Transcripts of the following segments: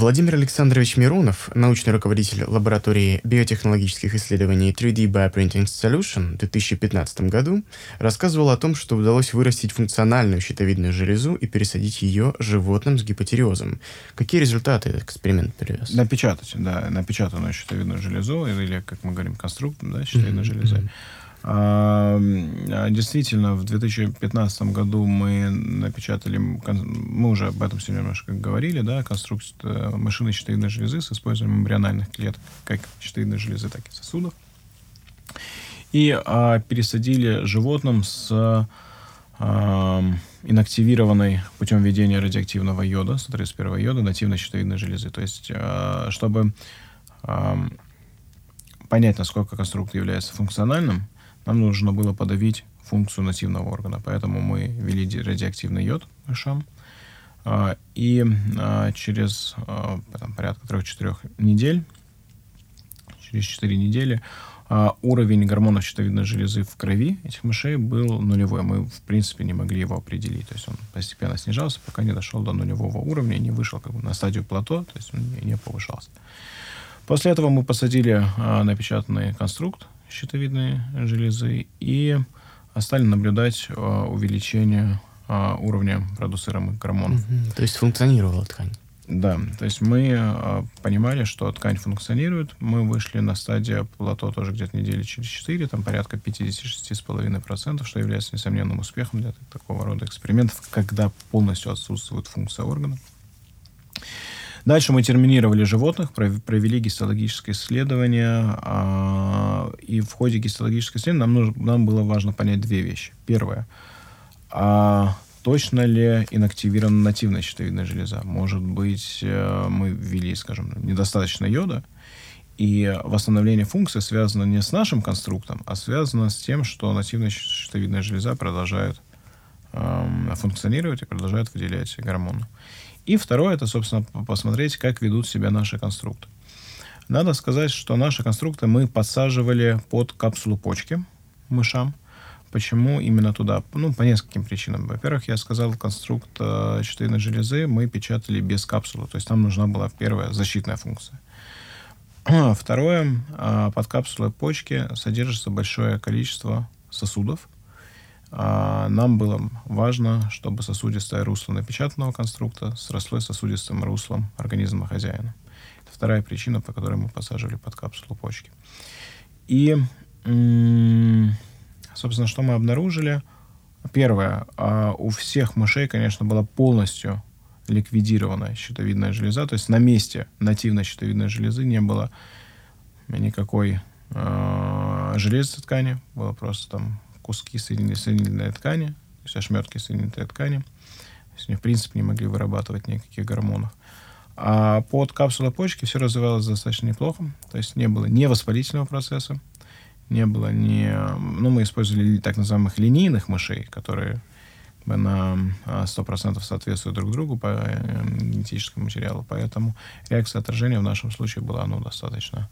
Владимир Александрович Миронов, научный руководитель лаборатории биотехнологических исследований 3D Bioprinting Solution в 2015 году, рассказывал о том, что удалось вырастить функциональную щитовидную железу и пересадить ее животным с гипотериозом. Какие результаты этот эксперимент привез? Напечатать, да, напечатанную щитовидную железу, или, как мы говорим, конструкт да, щитовидной mm-hmm. железы. Действительно, в 2015 году мы напечатали, мы уже об этом сегодня немножко говорили, да, конструкцию э, машины щитовидной железы с использованием эмбриональных клеток, как щитовидной железы, так и сосудов. И а, пересадили животным с а, инактивированной путем введения радиоактивного йода, 131 йода, нативной щитовидной железы. То есть, а, чтобы а, понять, насколько конструкт является функциональным, нам нужно было подавить функцию нативного органа. Поэтому мы ввели радиоактивный йод мышам. А, и а, через а, там, порядка 3-4 недель, через 4 недели, уровень гормонов щитовидной железы в крови этих мышей был нулевой. Мы, в принципе, не могли его определить. То есть он постепенно снижался, пока не дошел до нулевого уровня, не вышел как бы, на стадию плато, то есть он не, повышался. После этого мы посадили напечатанный конструкт щитовидной железы и стали наблюдать э, увеличение э, уровня продуцируемых гормонов. Угу, то есть функционировала ткань. Да, то есть мы э, понимали, что ткань функционирует. Мы вышли на стадию плато тоже где-то недели через 4, там порядка 56,5%, что является несомненным успехом для такого рода экспериментов, когда полностью отсутствует функция органа. Дальше мы терминировали животных, провели гистологическое исследование, а, и в ходе гистологического исследования нам, нужно, нам было важно понять две вещи. Первое. А точно ли инактивирована нативная щитовидная железа? Может быть, э, мы ввели, скажем, недостаточно йода, и восстановление функции связано не с нашим конструктом, а связано с тем, что нативная щитовидная железа продолжает э, функционировать и продолжает выделять гормоны. И второе, это, собственно, посмотреть, как ведут себя наши конструкты. Надо сказать, что наши конструкты мы подсаживали под капсулу почки мышам. Почему именно туда? Ну, по нескольким причинам. Во-первых, я сказал, конструкт э, щитовидной железы мы печатали без капсулы. То есть нам нужна была первая защитная функция. Второе, э, под капсулой почки содержится большое количество сосудов, а нам было важно, чтобы сосудистое русло напечатанного конструкта срослось сосудистым руслом организма хозяина. Это вторая причина, по которой мы посаживали под капсулу почки. И, собственно, что мы обнаружили? Первое, а у всех мышей, конечно, была полностью ликвидирована щитовидная железа, то есть на месте нативной щитовидной железы не было никакой э, ткани, было просто там куски соединительной ткани, то есть ошметки соединительной ткани. То есть они, в принципе, не могли вырабатывать никаких гормонов. А под капсулой почки все развивалось достаточно неплохо. То есть не было ни воспалительного процесса, не было ни... Ну, мы использовали так называемых линейных мышей, которые на 100% соответствуют друг другу по э, генетическому материалу. Поэтому реакция отражения в нашем случае была ну, достаточно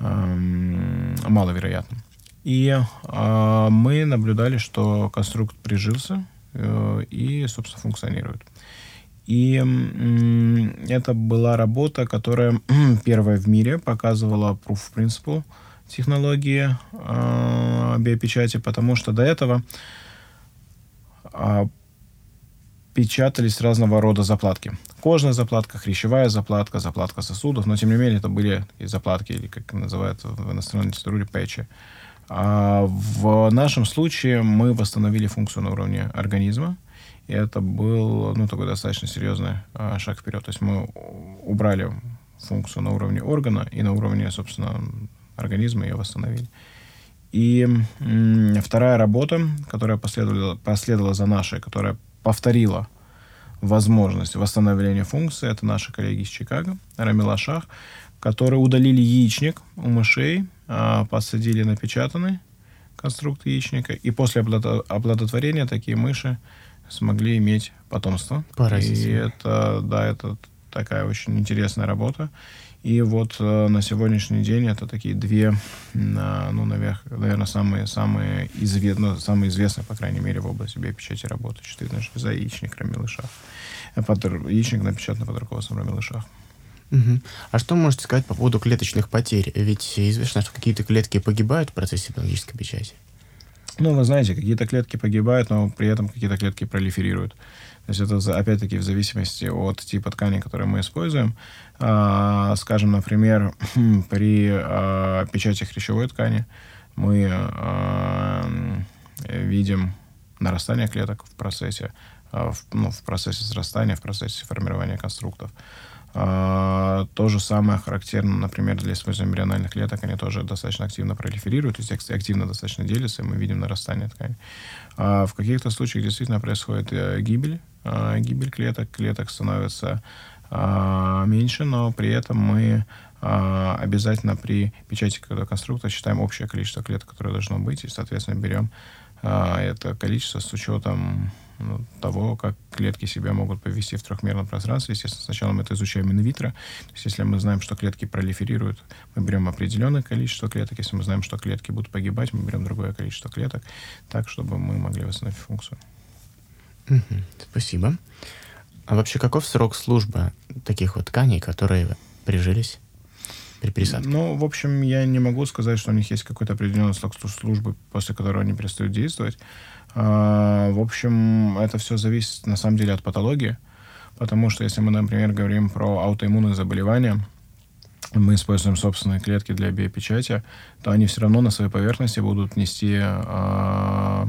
эм, маловероятным. И э, мы наблюдали, что конструкт прижился э, и, собственно, функционирует. И э, это была работа, которая первая в мире показывала proof of principle технологии э, биопечати, потому что до этого э, печатались разного рода заплатки. Кожная заплатка, хрящевая заплатка, заплатка сосудов, но тем не менее это были и заплатки, или как называют в иностранной литературе, пэчи. А в нашем случае мы восстановили функцию на уровне организма. И это был ну, такой достаточно серьезный а, шаг вперед. То есть мы убрали функцию на уровне органа и на уровне, собственно, организма ее восстановили. И м, вторая работа, которая последовала, последовала за нашей, которая повторила возможность восстановления функции, это наши коллеги из Чикаго, Рамила Шах, которые удалили яичник у мышей, посадили напечатанный конструкт яичника, и после оплодотворения такие мыши смогли иметь потомство. И это, да, это такая очень интересная работа. И вот э, на сегодняшний день это такие две, ну, наверное, самые, самые, извед... ну, самые известные, по крайней мере, в области биопечати работающие. Это железа и яичник рамилышах. Яичник напечатан под руководством рамилышах. Угу. А что можете сказать по поводу клеточных потерь? Ведь известно, что какие-то клетки погибают в процессе биологической печати. Ну, вы знаете, какие-то клетки погибают, но при этом какие-то клетки пролиферируют. То есть это, опять-таки, в зависимости от типа ткани, которую мы используем. А, скажем, например, при а, печати хрящевой ткани мы а, видим нарастание клеток в процессе, а, в, ну, в процессе срастания, в процессе формирования конструктов. А, то же самое характерно, например, для использования эмбриональных клеток. Они тоже достаточно активно пролиферируют, то есть активно достаточно делятся, и мы видим нарастание ткани. А в каких-то случаях действительно происходит э, гибель, э, гибель клеток. Клеток становится а, меньше, но при этом мы а, обязательно при печати конструктора считаем общее количество клеток, которое должно быть, и, соответственно, берем это количество с учетом ну, того, как клетки себя могут повести в трехмерном пространстве. Естественно, сначала мы это изучаем инвитро. То есть, если мы знаем, что клетки пролиферируют, мы берем определенное количество клеток. Если мы знаем, что клетки будут погибать, мы берем другое количество клеток, так, чтобы мы могли восстановить функцию. Спасибо. А вообще, каков срок службы таких вот тканей, которые прижились при пересадке? Ну, в общем, я не могу сказать, что у них есть какой-то определенный срок службы, после которого они перестают действовать. А, в общем, это все зависит на самом деле от патологии, потому что если мы, например, говорим про аутоиммунные заболевания, мы используем собственные клетки для биопечати, то они все равно на своей поверхности будут нести э,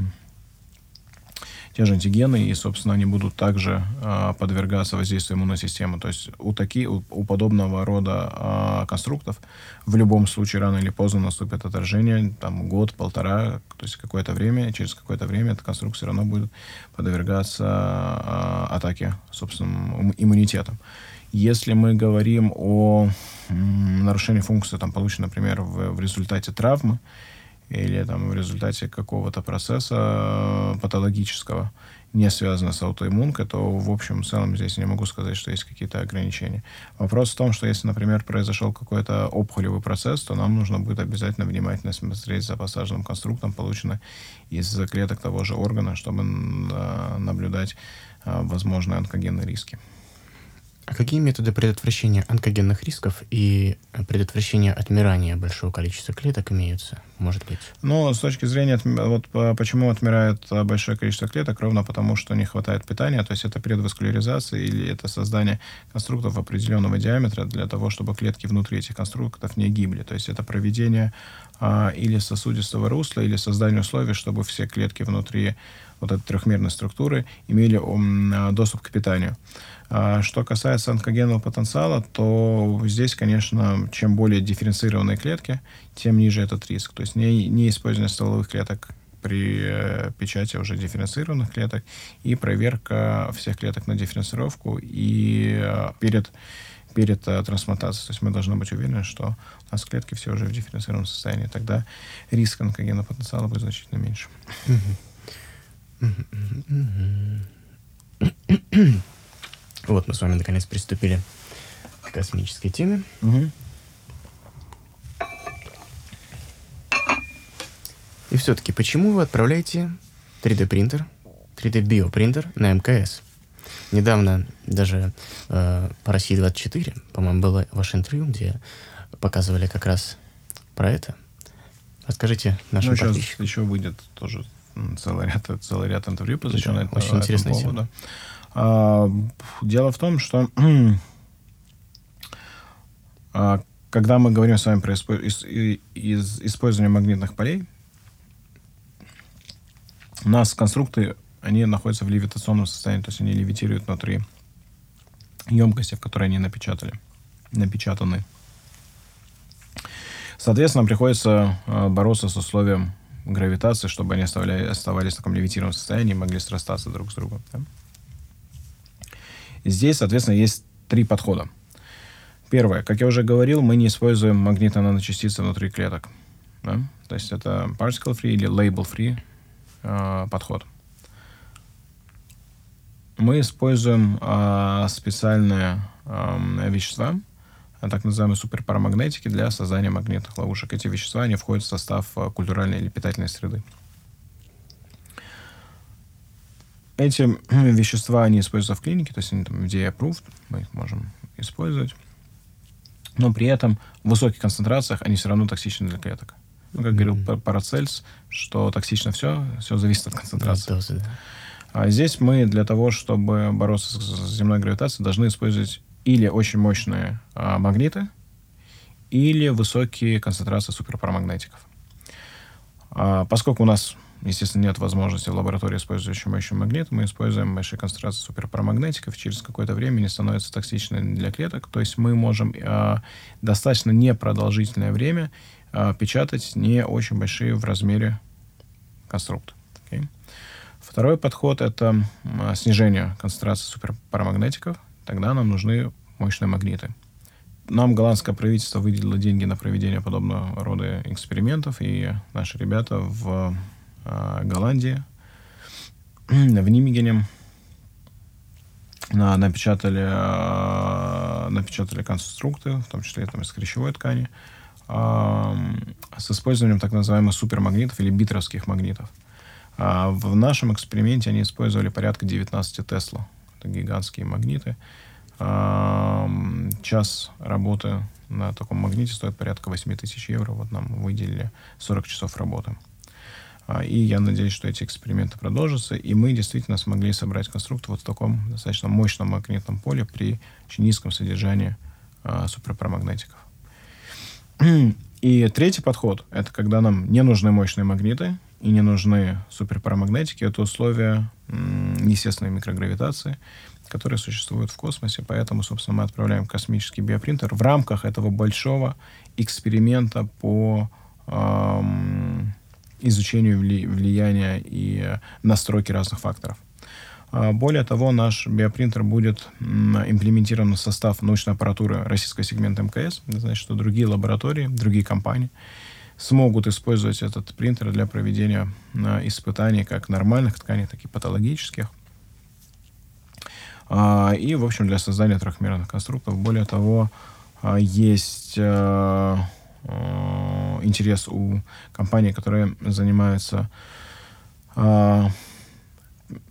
те же антигены, и, собственно, они будут также э, подвергаться воздействию иммунной системы. То есть у, таки, у, у подобного рода э, конструктов в любом случае рано или поздно наступит отражение, там год, полтора, то есть какое-то время, через какое-то время эта конструкция все равно будет подвергаться э, атаке собственным иммунитетом. Если мы говорим о м, нарушении функции, там, полученной, например, в, в результате травмы, или там в результате какого-то процесса э, патологического, не связанного с аутоиммункой, то в общем в целом здесь не могу сказать, что есть какие-то ограничения. Вопрос в том, что если, например, произошел какой-то опухолевый процесс, то нам нужно будет обязательно внимательно смотреть за посаженным конструктом, полученным из клеток того же органа, чтобы э, наблюдать э, возможные онкогенные риски. А какие методы предотвращения онкогенных рисков и предотвращения отмирания большого количества клеток имеются, может быть? Ну, с точки зрения, вот почему отмирает большое количество клеток, ровно потому, что не хватает питания, то есть это предваскуляризация или это создание конструктов определенного диаметра для того, чтобы клетки внутри этих конструктов не гибли. То есть это проведение а, или сосудистого русла, или создание условий, чтобы все клетки внутри вот этой трехмерной структуры имели доступ к питанию. А что касается онкогенного потенциала, то здесь, конечно, чем более дифференцированные клетки, тем ниже этот риск. То есть не, не использование стволовых клеток при э, печати уже дифференцированных клеток и проверка всех клеток на дифференцировку и э, перед, перед э, трансплантацией. То есть мы должны быть уверены, что у нас клетки все уже в дифференцированном состоянии. Тогда риск онкогенного потенциала будет значительно меньше. Вот мы с вами наконец приступили к космической теме. Угу. И все-таки, почему вы отправляете 3D-принтер, 3D-биопринтер на МКС? Недавно даже э, по России 24, по-моему, было ваше интервью, где показывали как раз про это. Расскажите нашим ну, сейчас подписчикам. еще выйдет тоже целый ряд, целый ряд интервью, посвященных да, очень интересная тема. А, дело в том, что а, когда мы говорим с вами про использование магнитных полей, у нас конструкты, они находятся в левитационном состоянии, то есть они левитируют внутри емкости, в которой они напечатали, напечатаны. Соответственно, приходится а, бороться с условием гравитации, чтобы они оставались в таком левитированном состоянии и могли срастаться друг с другом. Да? Здесь, соответственно, есть три подхода. Первое, как я уже говорил, мы не используем магнитно-наночастицы внутри клеток. Да? То есть это particle-free или label-free э, подход. Мы используем э, специальные э, вещества, так называемые суперпарамагнетики для создания магнитных ловушек. Эти вещества, они входят в состав культуральной или питательной среды. Эти вещества, они используются в клинике, то есть они там FDA approved, мы их можем использовать. Но при этом в высоких концентрациях они все равно токсичны для клеток. Ну, как говорил mm-hmm. Парацельс, что токсично все, все зависит от концентрации. Дозы, да. А здесь мы для того, чтобы бороться с земной гравитацией, должны использовать или очень мощные а, магниты, или высокие концентрации суперпарамагнетиков. А, поскольку у нас Естественно, нет возможности в лаборатории использовать еще мощный магнит. Мы используем большие концентрации суперпарамагнетиков. Через какое-то время они становятся токсичными для клеток. То есть мы можем э, достаточно непродолжительное время э, печатать не очень большие в размере конструкты. Okay. Второй подход — это снижение концентрации суперпарамагнетиков. Тогда нам нужны мощные магниты. Нам голландское правительство выделило деньги на проведение подобного рода экспериментов, и наши ребята в Э, Голландии, в Нимигене напечатали, э, напечатали конструкты, в том числе там, из хрящевой ткани, э, с использованием так называемых супермагнитов или битровских магнитов. В нашем эксперименте они использовали порядка 19 Тесла. Это гигантские магниты. Час работы на таком магните стоит порядка 8 тысяч евро. Вот нам выделили 40 часов работы. А, и я надеюсь, что эти эксперименты продолжатся, и мы действительно смогли собрать конструктор вот в таком достаточно мощном магнитном поле при очень низком содержании а, суперпарамагнетиков. И третий подход — это когда нам не нужны мощные магниты и не нужны суперпарамагнетики. Это условия естественной микрогравитации, которые существуют в космосе. Поэтому, собственно, мы отправляем космический биопринтер в рамках этого большого эксперимента по эм, изучению влияния и настройки разных факторов. А, более того, наш биопринтер будет имплементирован в состав научной аппаратуры российского сегмента МКС. Это значит, что другие лаборатории, другие компании смогут использовать этот принтер для проведения а, испытаний как нормальных тканей, так и патологических. А, и, в общем, для создания трехмерных конструктов. Более того, есть Э, интерес у компаний, которые занимаются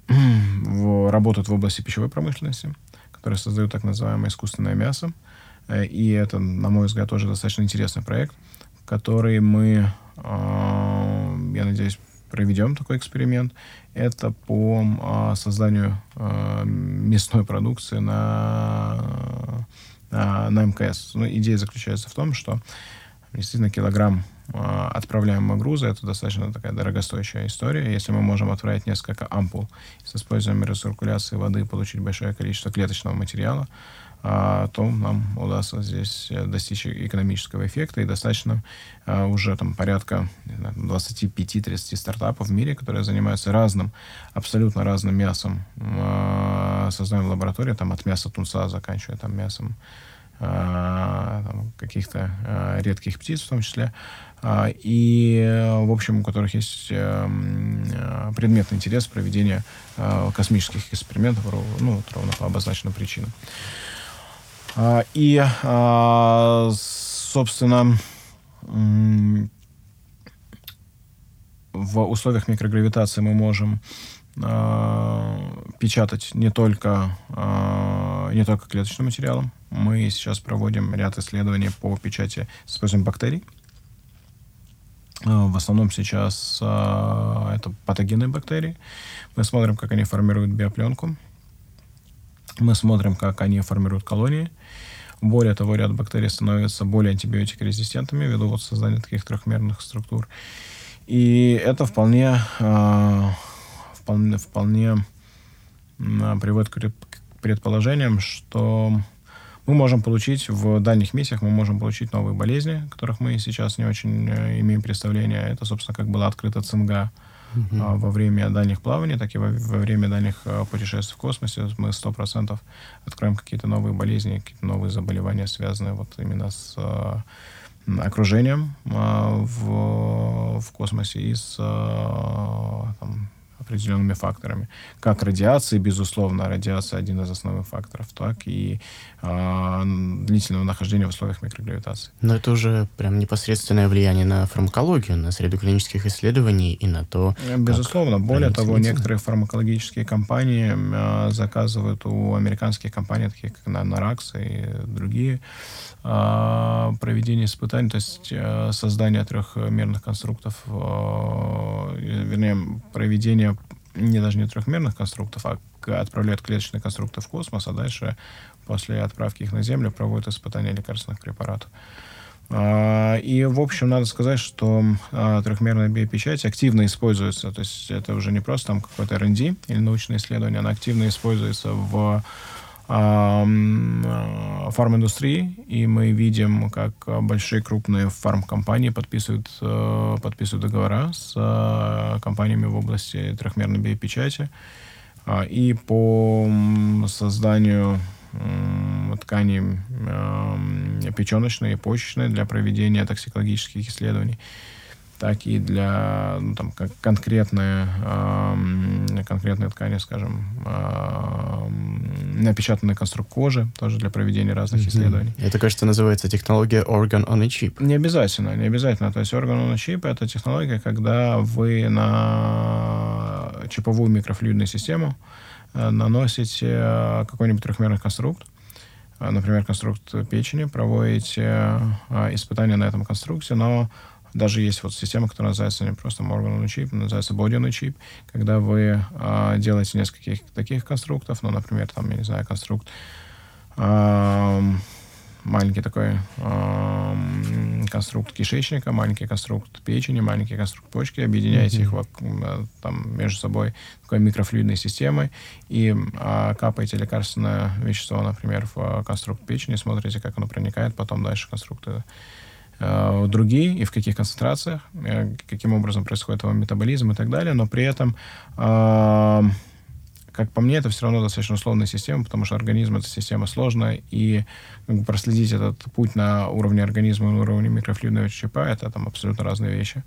работают в области пищевой промышленности, которые создают так называемое искусственное мясо. Э, и это, на мой взгляд, тоже достаточно интересный проект, который мы, э, я надеюсь, проведем такой эксперимент. Это по э, созданию э, мясной продукции на, на, МКС. Ну, идея заключается в том, что Действительно, килограмм отправляемого груза это достаточно такая дорогостоящая история. Если мы можем отправить несколько ампул с использованием рециркуляции воды получить большое количество клеточного материала, то нам удастся здесь достичь экономического эффекта. И достаточно э, уже там порядка 25-30 стартапов в мире, которые занимаются разным, абсолютно разным мясом, э, созданием лаборатории, там от мяса тунца заканчивая там мясом а, каких-то а, редких птиц в том числе, а, и, в общем, у которых есть эм, предметный интерес проведения космических экспериментов, ну, ровно по обозначенным причинам. И, собственно, в условиях микрогравитации мы можем печатать не только, не только клеточным материалом, мы сейчас проводим ряд исследований по печати с использованием бактерий. А, в основном сейчас а, это патогенные бактерии. Мы смотрим, как они формируют биопленку. Мы смотрим, как они формируют колонии. Более того, ряд бактерий становятся более антибиотикорезистентными ввиду вот создания таких трехмерных структур. И это вполне, э, вполне, вполне э, приводит к предположениям, что мы можем получить в дальних миссиях, мы можем получить новые болезни, которых мы сейчас не очень э, имеем представления. Это, собственно, как была открыта цинга Uh-huh. А, во время дальних плаваний, так и во, во время дальних а, путешествий в космосе мы сто процентов откроем какие-то новые болезни, какие-то новые заболевания, связанные вот именно с а, окружением а, в, в космосе и с а, там, определенными факторами. Как радиация, безусловно, радиация один из основных факторов, так и э, длительного нахождения в условиях микрогравитации. Но это уже прям непосредственное влияние на фармакологию, на среду клинических исследований и на то, Безусловно. Более того, некоторые фармакологические компании э, заказывают у американских компаний, таких как Nanorax и другие, э, проведение испытаний, то есть э, создание трехмерных конструктов, э, вернее, проведение не даже не трехмерных конструктов, а отправляют клеточные конструкты в космос, а дальше после отправки их на Землю проводят испытания лекарственных препаратов. А, и, в общем, надо сказать, что а, трехмерная биопечать активно используется. То есть это уже не просто там какой-то R&D или научное исследование, она активно используется в фарминдустрии, и мы видим, как большие крупные фармкомпании подписывают, э, подписывают договора с э, компаниями в области трехмерной биопечати. А, и по созданию ткани э, печеночной и почечной для проведения токсикологических исследований, так и для ну, там, как конкретные, э, конкретные ткани, скажем, э, напечатанный конструкт кожи, тоже для проведения разных mm-hmm. исследований. Это, кажется, называется технология Organ on a Chip. Не обязательно, не обязательно. То есть Organ on a Chip — это технология, когда вы на чиповую микрофлюидную систему Э, наносите э, какой-нибудь трехмерный конструкт, э, например, конструкт печени, проводите испытания на этом конструкте, но даже есть вот система, которая называется не просто Morgan чип, называется Body чип, когда вы делаете нескольких таких конструктов, ну, например, там, я не знаю, конструкт маленький такой э, конструкт кишечника, маленький конструкт печени, маленький конструкт почки, объединяете mm-hmm. их э, там между собой такой микрофлюидной системой и э, капаете лекарственное вещество, например, в э, конструкт печени, смотрите, как оно проникает потом дальше в конструкты другие и в каких концентрациях, э, каким образом происходит его метаболизм и так далее, но при этом э, как по мне, это все равно достаточно условная система, потому что организм — это система сложная, и проследить этот путь на уровне организма и на уровне микрофлюидного ЧП — это там абсолютно разные вещи.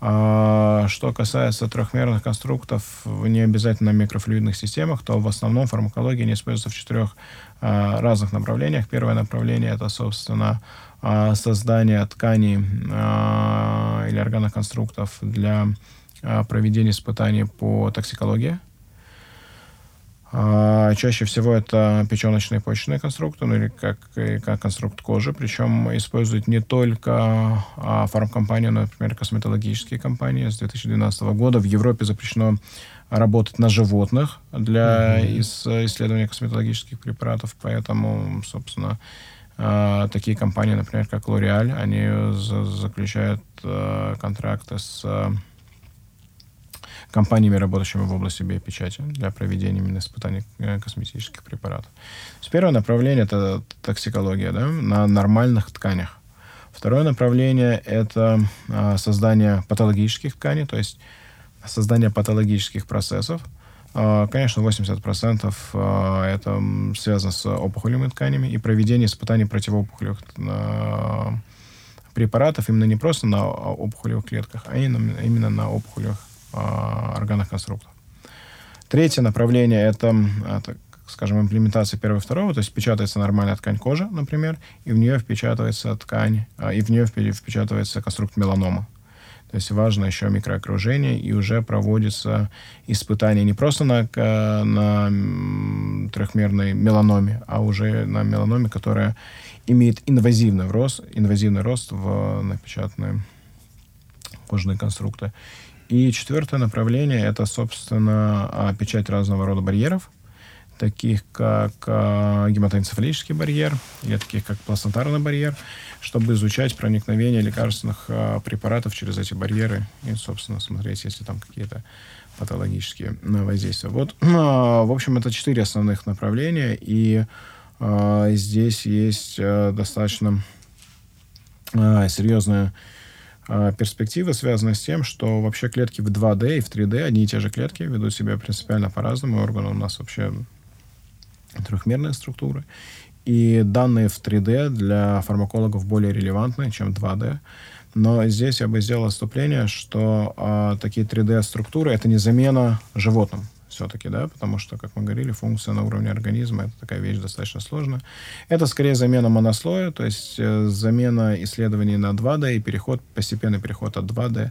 А, что касается трехмерных конструктов, не обязательно микрофлюидных системах, то в основном фармакология не используется в четырех разных направлениях. Первое направление — это, собственно, а, создание тканей а, или органоконструктов для а, проведения испытаний по токсикологии. Чаще всего это печеночные почечные конструкты, ну или как, как конструкт кожи. Причем используют не только фармкомпании, но, например, косметологические компании. С 2012 года в Европе запрещено работать на животных для mm-hmm. ис, исследования косметологических препаратов. Поэтому, собственно, такие компании, например, как L'Oreal, они за, заключают а, контракты с компаниями, работающими в области биопечати для проведения именно испытаний э, косметических препаратов. То первое направление — это токсикология да, на нормальных тканях. Второе направление — это а, создание патологических тканей, то есть создание патологических процессов. А, конечно, 80% а, это связано с опухолевыми тканями и проведение испытаний противоопухолевых препаратов именно не просто на опухолевых клетках, а именно, на опухолевых а, органах конструктов. Третье направление это, скажем, имплементация первого и второго, то есть впечатывается нормальная ткань кожи, например, и в нее впечатывается ткань, а, и в нее впечатывается конструкт меланома. То есть важно еще микроокружение, и уже проводится испытание не просто на, на трехмерной меланоме, а уже на меланоме, которая имеет инвазивный рост, инвазивный рост в напечатанные кожные конструкты. И четвертое направление — это, собственно, а, печать разного рода барьеров, таких как э, гематоэнцефалический барьер или таких как плацентарный барьер, чтобы изучать проникновение лекарственных э, препаратов через эти барьеры и, собственно, смотреть, если там какие-то патологические воздействия. Вот, э, в общем, это четыре основных направления, и э, здесь есть э, достаточно э, серьезная перспектива связана с тем, что вообще клетки в 2D и в 3D, одни и те же клетки, ведут себя принципиально по-разному. Органы у нас вообще трехмерные структуры. И данные в 3D для фармакологов более релевантны, чем 2D. Но здесь я бы сделал отступление, что э, такие 3D-структуры — это не замена животным все-таки, да, потому что, как мы говорили, функция на уровне организма — это такая вещь достаточно сложная. Это скорее замена монослоя, то есть э, замена исследований на 2D и переход, постепенный переход от 2D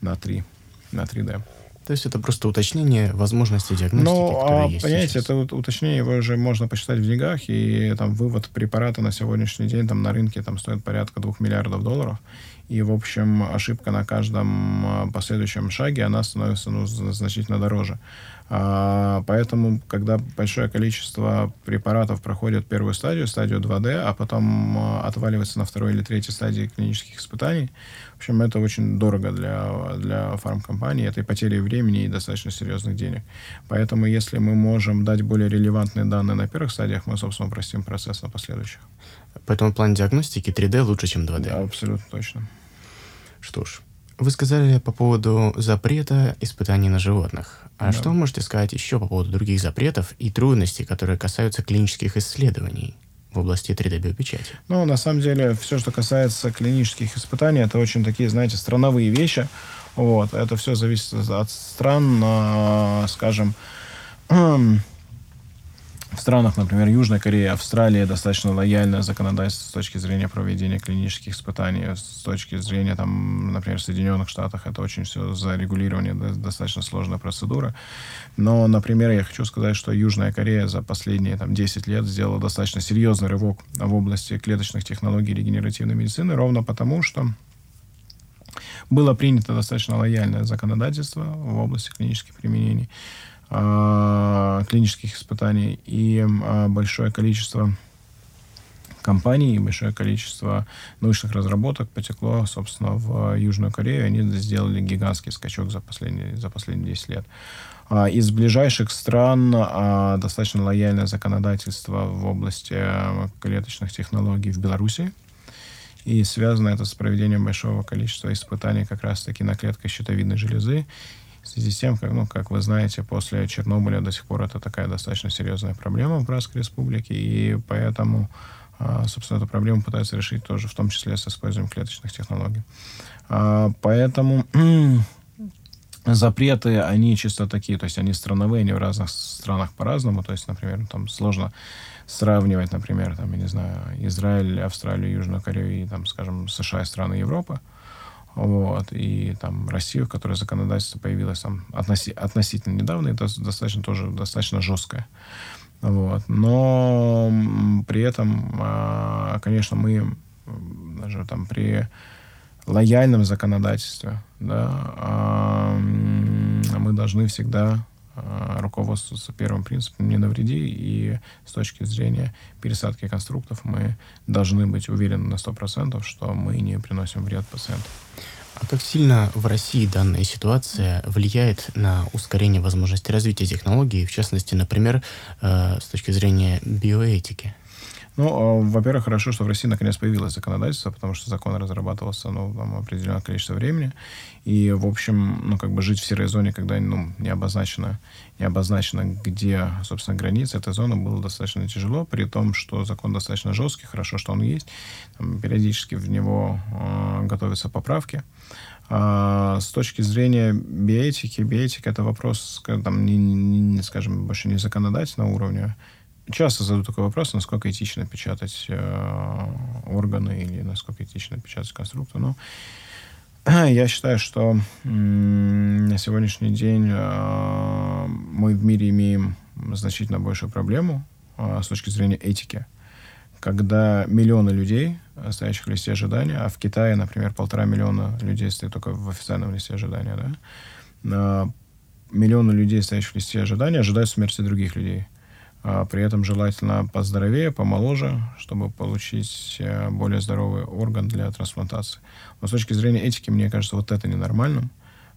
на 3, на 3D. То есть это просто уточнение возможностей диагностики, ну, а, есть понимаете, сейчас. это уточнение его уже можно посчитать в деньгах, и там вывод препарата на сегодняшний день там на рынке там стоит порядка двух миллиардов долларов. И, в общем, ошибка на каждом а, последующем шаге, она становится ну, значительно дороже. А, поэтому, когда большое количество препаратов проходит первую стадию, стадию 2D, а потом а, отваливается на второй или третьей стадии клинических испытаний, в общем, это очень дорого для, для фармкомпании, это и потери времени и достаточно серьезных денег. Поэтому, если мы можем дать более релевантные данные на первых стадиях, мы, собственно, упростим процесс на последующих. Поэтому в плане диагностики 3D лучше, чем 2D. Да, абсолютно точно. Что ж, вы сказали по поводу запрета испытаний на животных. А да. что вы можете сказать еще по поводу других запретов и трудностей, которые касаются клинических исследований? в области 3D-биопечати? Ну, на самом деле, все, что касается клинических испытаний, это очень такие, знаете, страновые вещи. Вот. Это все зависит от стран, а, скажем, в странах, например, Южной Кореи, Австралии достаточно лояльное законодательство с точки зрения проведения клинических испытаний, с точки зрения, там, например, в Соединенных Штатах это очень все зарегулирование, достаточно сложная процедура. Но, например, я хочу сказать, что Южная Корея за последние там, 10 лет сделала достаточно серьезный рывок в области клеточных технологий регенеративной медицины, ровно потому, что было принято достаточно лояльное законодательство в области клинических применений. А, клинических испытаний и а, большое количество компаний и большое количество научных разработок потекло, собственно, в Южную Корею. Они сделали гигантский скачок за последние, за последние 10 лет. А, из ближайших стран достаточно лояльное законодательство в области клеточных технологий в Беларуси. И связано это с проведением большого количества испытаний как раз-таки на клетках щитовидной железы в связи с тем, как, ну, как вы знаете, после Чернобыля до сих пор это такая достаточно серьезная проблема в Братской Республике, и поэтому, а, собственно, эту проблему пытаются решить тоже, в том числе с использованием клеточных технологий. А, поэтому запреты, они чисто такие, то есть они страновые, они в разных странах по-разному, то есть, например, там сложно сравнивать, например, там, я не знаю, Израиль, Австралию, Южную Корею и, там, скажем, США и страны Европы, вот, и там Россию, в которой законодательство появилось там относи, относительно недавно, это достаточно тоже достаточно жесткое. Вот. Но при этом, а, конечно, мы даже там при лояльном законодательстве, да, а, мы должны всегда руководствоваться первым принципом «не навреди», и с точки зрения пересадки конструктов мы должны быть уверены на 100%, что мы не приносим вред пациенту. А как сильно в России данная ситуация влияет на ускорение возможности развития технологий, в частности, например, э, с точки зрения биоэтики? Ну, а, во-первых, хорошо, что в России наконец появилось законодательство, потому что закон разрабатывался ну, там, определенное количество времени. И, в общем, ну, как бы жить в серой зоне, когда ну, не, обозначено, не обозначено, где, собственно, граница этой зоны, было достаточно тяжело, при том, что закон достаточно жесткий, хорошо, что он есть. Там, периодически в него э, готовятся поправки. А с точки зрения биоэтики, биоэтика это вопрос, там, не, не, скажем, больше не законодательного уровня, часто задают такой вопрос, насколько этично печатать э, органы или насколько этично печатать конструктор. Но я считаю, что э, на сегодняшний день э, мы в мире имеем значительно большую проблему э, с точки зрения этики, когда миллионы людей, стоящих в листе ожидания, а в Китае, например, полтора миллиона людей стоит только в официальном листе ожидания, да, э, миллионы людей, стоящих в листе ожидания, ожидают смерти других людей – а при этом желательно поздоровее, помоложе, чтобы получить э, более здоровый орган для трансплантации. Но с точки зрения этики, мне кажется, вот это ненормальным,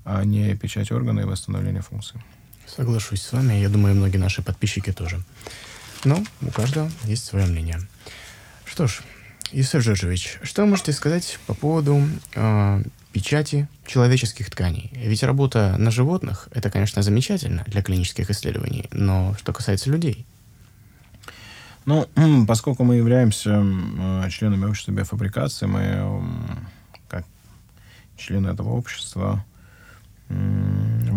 а не печать органа и восстановление функций. Соглашусь с вами. Я думаю, многие наши подписчики тоже. Но у каждого есть свое мнение. Что ж, Юсеф Жоржевич, что вы можете сказать по поводу э, печати человеческих тканей? Ведь работа на животных – это, конечно, замечательно для клинических исследований, но что касается людей? Ну, поскольку мы являемся членами общества биофабрикации, мы как члены этого общества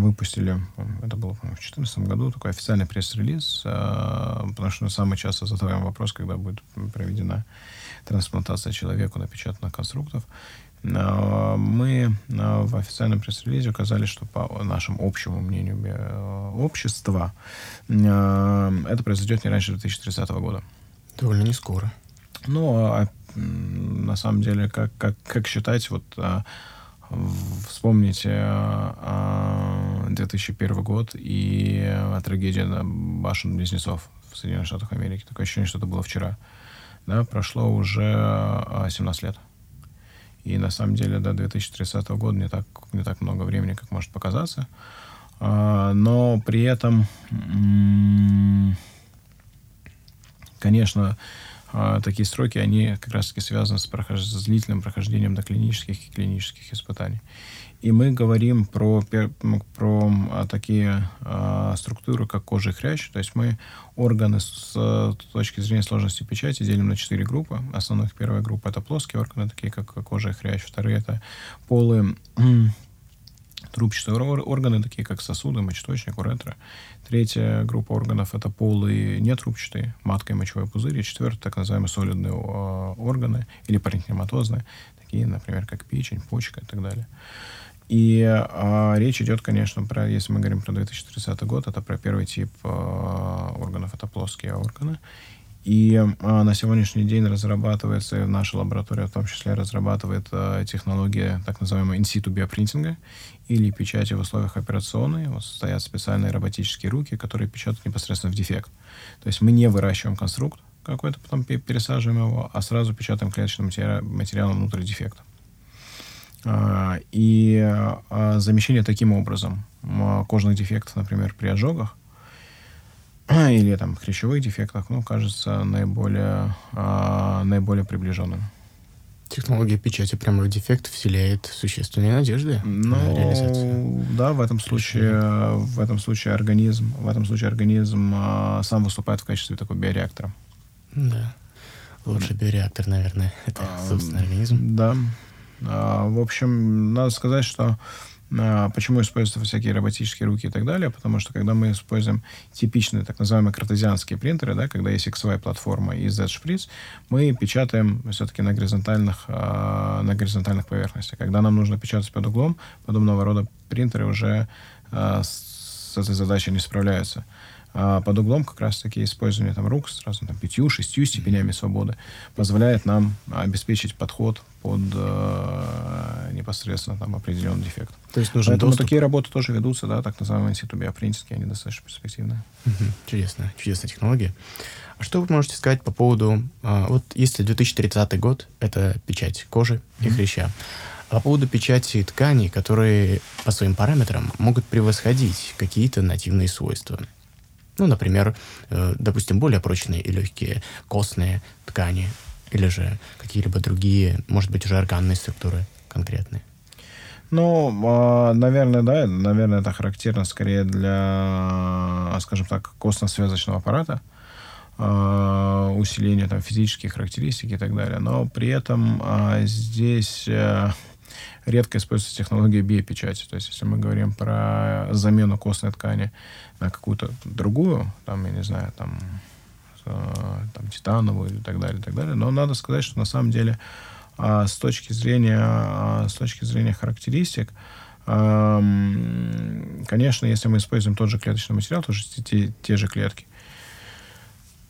выпустили, это было, в 2014 году, такой официальный пресс-релиз, а, потому что мы самый часто задаем вопрос, когда будет проведена трансплантация человеку напечатанных конструктов. А, мы а, в официальном пресс-релизе указали, что по нашему общему мнению общества это произойдет не раньше 2030 года. Довольно не скоро. Ну, на самом деле, как, как, как считать, вот Вспомните 2001 год и трагедия башен Близнецов в Соединенных Штатах Америки. Такое ощущение, что это было вчера. Да, прошло уже 17 лет. И на самом деле до 2030 года не так, не так много времени, как может показаться. Но при этом, конечно, а, такие сроки, они как раз-таки связаны с, прохож... с длительным прохождением доклинических и клинических испытаний. И мы говорим про, про а, такие а, структуры, как кожа и хрящ. То есть мы органы с, точки зрения сложности печати делим на четыре группы. Основных первая группа — это плоские органы, такие как кожа и хрящ. Вторые — это полые трубчатые органы, такие как сосуды, мочеточник, уретра. Третья группа органов — это полые нетрубчатые, матка и мочевой пузырь. И четвертая — так называемые солидные органы или паренхематозные, такие, например, как печень, почка и так далее. И а, речь идет, конечно, про, если мы говорим про 2030 год, это про первый тип а, органов, это плоские органы. И а, на сегодняшний день разрабатывается, наша лаборатория в том числе разрабатывает а, технология так называемого инситу биопринтинга или печати в условиях операционной. Вот стоят специальные роботические руки, которые печатают непосредственно в дефект. То есть мы не выращиваем конструкт какой-то, потом пересаживаем его, а сразу печатаем клеточным материалом внутрь дефекта. А, и а, замещение таким образом а, кожных дефектов, например, при ожогах, или там хрящевых дефектах, ну, кажется наиболее, наиболее приближенным. Технология печати прямо в дефект вселяет существенные надежды ну, на реализацию. Да, в этом случае, в этом случае организм, в этом случае организм сам выступает в качестве такого биореактора. Да. Лучший биореактор, наверное, это, собственно, организм. Да. А, в общем, надо сказать, что а, почему используются всякие роботические руки и так далее? Потому что когда мы используем типичные так называемые картезианские принтеры, да, когда есть XY-платформа и Z-шприц, мы печатаем все-таки на горизонтальных, а, на горизонтальных поверхностях. Когда нам нужно печатать под углом, подобного рода принтеры уже а, с этой задачей не справляются. А под углом как раз-таки использование там, рук сразу там, пятью, шестью степенями свободы позволяет нам обеспечить подход под э, непосредственно там определенный дефект. То есть нужен Поэтому доступ. такие работы тоже ведутся, да, так называемые институты биопринтинги, они достаточно перспективные. Угу. Чудесно, чудесная технология. А что вы можете сказать по поводу, э, вот если 2030 год, это печать кожи и хряща, а по поводу печати тканей, которые по своим параметрам могут превосходить какие-то нативные свойства. Ну, например, э, допустим, более прочные и легкие костные ткани или же какие-либо другие, может быть, уже органные структуры конкретные. Ну, а, наверное, да, наверное, это характерно скорее для, скажем так, костно-связочного аппарата, а, усиления там физических характеристик и так далее. Но при этом а, здесь э, редко используется технология биопечати. То есть, если мы говорим про замену костной ткани на какую-то другую, там, я не знаю, там, э, там титановую и так далее, и так далее. Но надо сказать, что на самом деле э, с точки зрения, э, с точки зрения характеристик, конечно, если мы используем тот же клеточный материал, тоже те, те же клетки,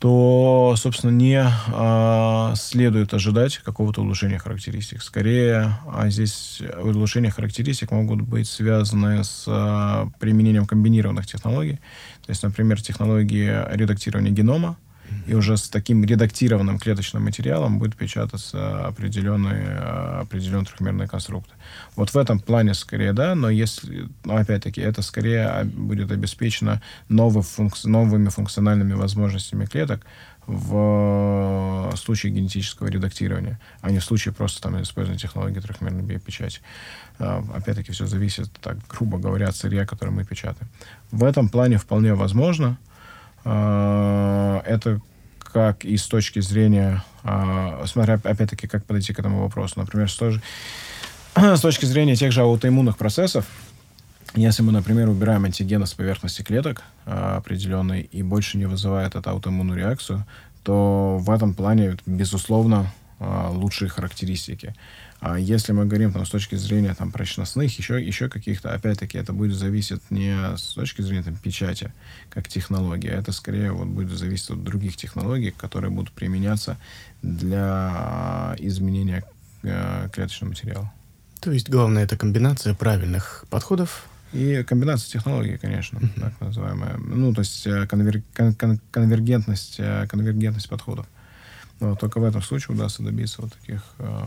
то, собственно, не а, следует ожидать какого-то улучшения характеристик. Скорее, а здесь улучшения характеристик могут быть связаны с а, применением комбинированных технологий. То есть, например, технологии редактирования генома, и уже с таким редактированным клеточным материалом будет печататься определенные, определенные трехмерные конструкты. Вот в этом плане скорее да, но если, но опять-таки, это скорее будет обеспечено новый функци- новыми функциональными возможностями клеток в случае генетического редактирования, а не в случае просто там использования технологии трехмерной биопечати. А, опять-таки, все зависит, так грубо говоря, от сырья, которое мы печатаем. В этом плане вполне возможно, это как и с точки зрения, а, смотря опять-таки, как подойти к этому вопросу. Например, с же, с точки зрения тех же аутоиммунных процессов, если мы, например, убираем антигены с поверхности клеток а, определенной и больше не вызывает эту аутоиммунную реакцию, то в этом плане, безусловно, лучшие характеристики. А если мы говорим там, с точки зрения там, прочностных, еще, еще каких-то, опять-таки, это будет зависеть не с точки зрения там, печати, как технологии, а это скорее вот, будет зависеть от других технологий, которые будут применяться для изменения э, клеточного материала. То есть главное это комбинация правильных подходов и комбинация технологий, конечно, mm-hmm. так называемая. Ну, то есть э, конвер... кон... конвергентность, э, конвергентность подходов. Но только в этом случае удастся добиться вот таких э,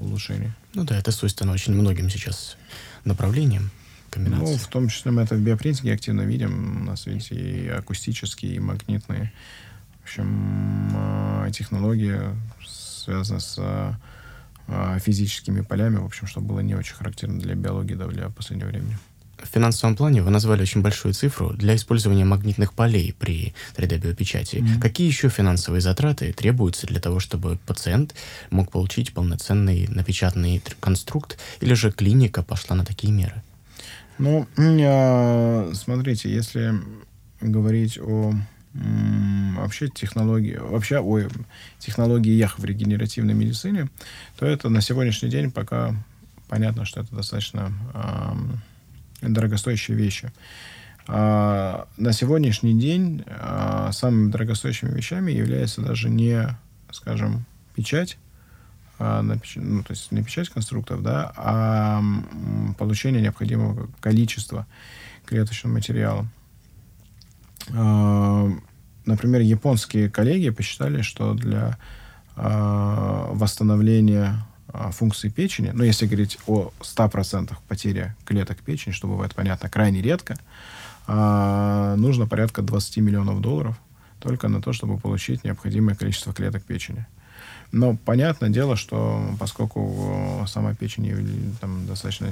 улучшений. Ну да, это свойственно очень многим сейчас направлениям комбинации. Ну, в том числе мы это в биопринтинге активно видим. У нас, видите, и акустические, и магнитные. В общем, э, технологии связаны с э, физическими полями, в общем, что было не очень характерно для биологии да, для последнего времени. В финансовом плане вы назвали очень большую цифру для использования магнитных полей при 3D-биопечати. Mm-hmm. Какие еще финансовые затраты требуются для того, чтобы пациент мог получить полноценный напечатанный конструкт, или же клиника пошла на такие меры? Ну, смотрите, если говорить о вообще технологии, вообще о технологиях в регенеративной медицине, то это на сегодняшний день пока понятно, что это достаточно дорогостоящие вещи. А, на сегодняшний день а, самыми дорогостоящими вещами является даже не, скажем, печать, а, напеч... ну, то есть не печать конструктов, да, а получение необходимого количества клеточного материала. А, например, японские коллеги посчитали, что для а, восстановления функции печени, но если говорить о 100% потере клеток печени, что бывает, понятно, крайне редко, а, нужно порядка 20 миллионов долларов только на то, чтобы получить необходимое количество клеток печени. Но понятное дело, что поскольку сама печень там, достаточно,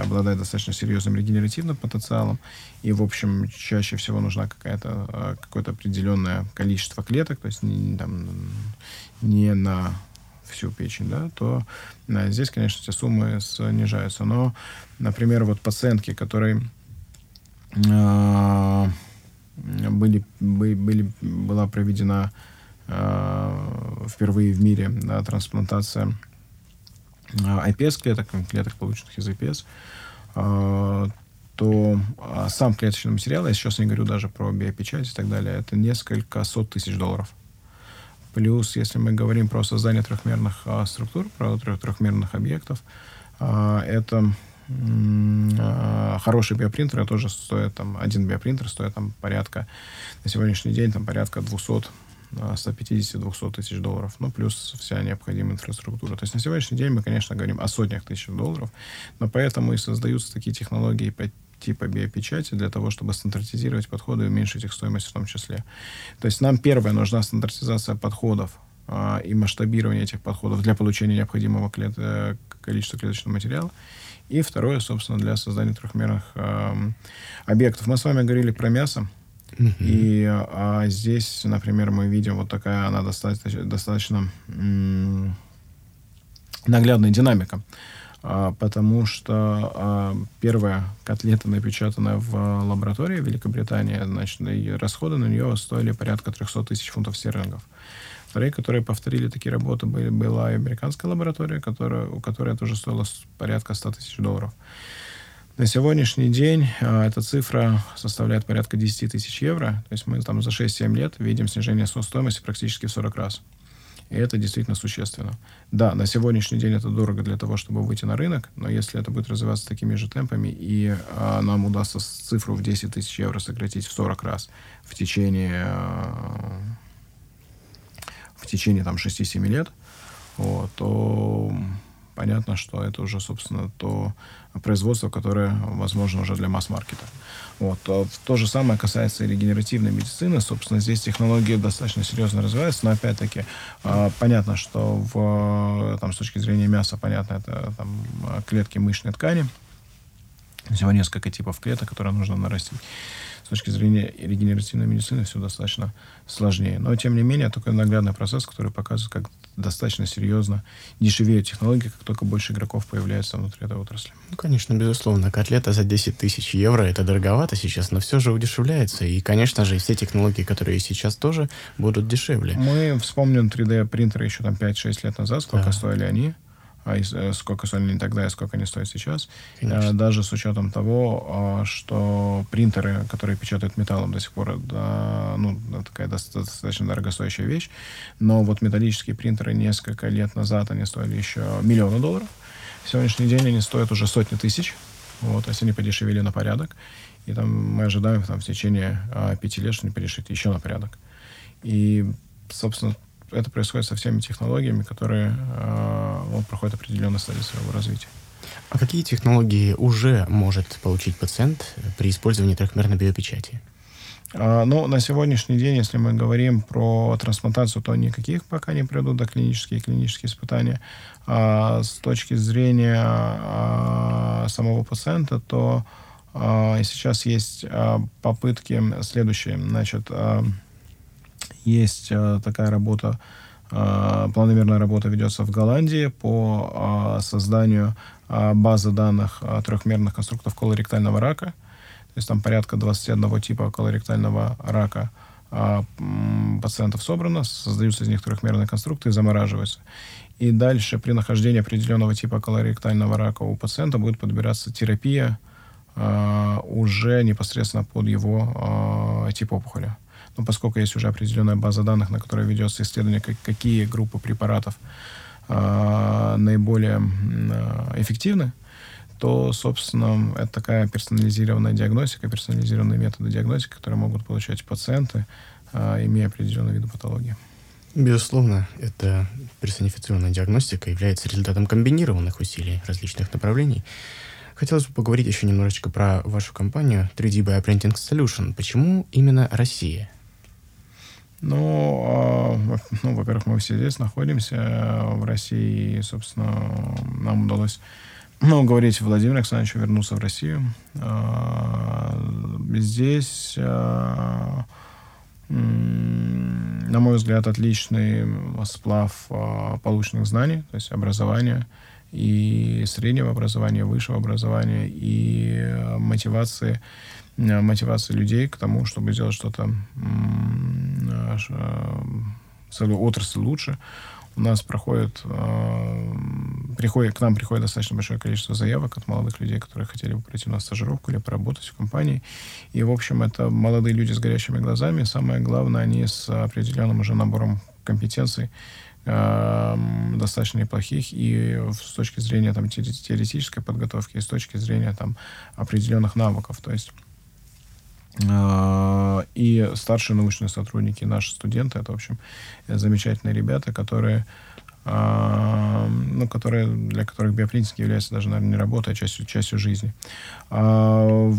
обладает достаточно серьезным регенеративным потенциалом, и, в общем, чаще всего нужна какая-то, а, какое-то определенное количество клеток, то есть не, там, не на всю печень, да, то э, здесь, конечно, эти суммы снижаются. Но, например, вот пациентки, которые э, были, были, была проведена э, впервые в мире да, трансплантация iPS-клеток, клеток, полученных из iPS, то сам клеточный материал, я сейчас не говорю даже про биопечать и так далее, это несколько сот тысяч долларов. Плюс, если мы говорим про создание трехмерных а, структур, про трех, трехмерных объектов, а, это а, хороший биопринтер, тоже стоит там, один биопринтер стоит там порядка, на сегодняшний день там порядка 200 150-200 тысяч долларов, ну, плюс вся необходимая инфраструктура. То есть на сегодняшний день мы, конечно, говорим о сотнях тысяч долларов, но поэтому и создаются такие технологии типа биопечати для того, чтобы стандартизировать подходы и уменьшить их стоимость в том числе. То есть нам первое нужна стандартизация подходов а, и масштабирование этих подходов для получения необходимого клет... Э, количества клеточного материала. И второе, собственно, для создания трехмерных э, объектов. Мы с вами говорили про мясо. Uh-huh. И а, здесь, например, мы видим вот такая, она достаточно, достаточно м- наглядная динамика. А, потому что а, первая котлета, напечатанная в лаборатории Великобритании, значит, и расходы на нее стоили порядка 300 тысяч фунтов стерлингов. Вторые, которые повторили такие работы, были, была американская лаборатория, которая, у которой тоже стоило порядка 100 тысяч долларов. На сегодняшний день э, эта цифра составляет порядка 10 тысяч евро. То есть мы там за 6-7 лет видим снижение стоимости практически в 40 раз. И это действительно существенно. Да, на сегодняшний день это дорого для того, чтобы выйти на рынок, но если это будет развиваться такими же темпами, и а, нам удастся цифру в 10 тысяч евро сократить в 40 раз в течение, а, в течение там, 6-7 лет, вот, то понятно, что это уже, собственно, то производство, которое возможно уже для масс-маркета. Вот. А то же самое касается и регенеративной медицины. Собственно, здесь технологии достаточно серьезно развиваются, но опять-таки э, понятно, что в, там, с точки зрения мяса, понятно, это там, клетки мышечной ткани, всего несколько типов клеток, которые нужно нарастить. С точки зрения регенеративной медицины все достаточно сложнее. Но, тем не менее, такой наглядный процесс, который показывает, как достаточно серьезно дешевеют технологии, как только больше игроков появляется внутри этой отрасли. Ну, конечно, безусловно. Котлета за 10 тысяч евро – это дороговато сейчас, но все же удешевляется. И, конечно же, все технологии, которые сейчас тоже будут дешевле. Мы вспомним 3D-принтеры еще там 5-6 лет назад, сколько да. стоили они сколько стоили тогда и сколько они стоят сейчас. Конечно. Даже с учетом того, а, что принтеры, которые печатают металлом до сих пор, да, ну, такая достаточно дорогостоящая вещь. Но вот металлические принтеры несколько лет назад они стоили еще миллионы долларов. В сегодняшний день они стоят уже сотни тысяч. Вот, то есть они подешевели на порядок. И там мы ожидаем там, в течение а, пяти лет, что они подешевеют еще на порядок. И, собственно, это происходит со всеми технологиями, которые э, ну, проходят определенные стадии своего развития. А какие технологии уже может получить пациент при использовании трехмерной биопечати? А, ну, на сегодняшний день, если мы говорим про трансплантацию, то никаких пока не придут до клинические и клинические испытания. А с точки зрения а, самого пациента, то а, сейчас есть а, попытки следующие. Значит, а, есть э, такая работа, э, планомерная работа ведется в Голландии по э, созданию базы данных трехмерных конструктов колоректального рака. То есть там порядка 21 типа колоректального рака пациентов собрано, создаются из них трехмерные конструкты и замораживаются. И дальше при нахождении определенного типа колоректального рака у пациента будет подбираться терапия э, уже непосредственно под его э, тип опухоли но ну, поскольку есть уже определенная база данных, на которой ведется исследование, как, какие группы препаратов э, наиболее э, эффективны, то, собственно, это такая персонализированная диагностика, персонализированные методы диагностики, которые могут получать пациенты, э, имея определенные виды патологии. Безусловно, эта персонифицированная диагностика является результатом комбинированных усилий различных направлений. Хотелось бы поговорить еще немножечко про вашу компанию 3D Bioprinting Solution. Почему именно Россия? Ну, а, ну, во-первых, мы все здесь находимся, в России, и, собственно, нам удалось ну, говорить Владимиру Александровичу вернуться в Россию. А, здесь, а, на мой взгляд, отличный сплав полученных знаний, то есть образования, и среднего образования, высшего образования, и мотивации мотивации людей к тому, чтобы сделать что-то э, целую отрасль лучше. У нас проходит, э, приходит, к нам приходит достаточно большое количество заявок от молодых людей, которые хотели бы пройти на стажировку или поработать в компании. И, в общем, это молодые люди с горящими глазами. Самое главное, они с определенным уже набором компетенций, достаточно неплохих и с точки зрения там, теоретической подготовки, и с точки зрения там, определенных навыков. То есть и старшие научные сотрудники, наши студенты, это, в общем, замечательные ребята, которые а, ну, которые, для которых биопринтинг является даже, наверное, не работой, а частью, частью жизни. А,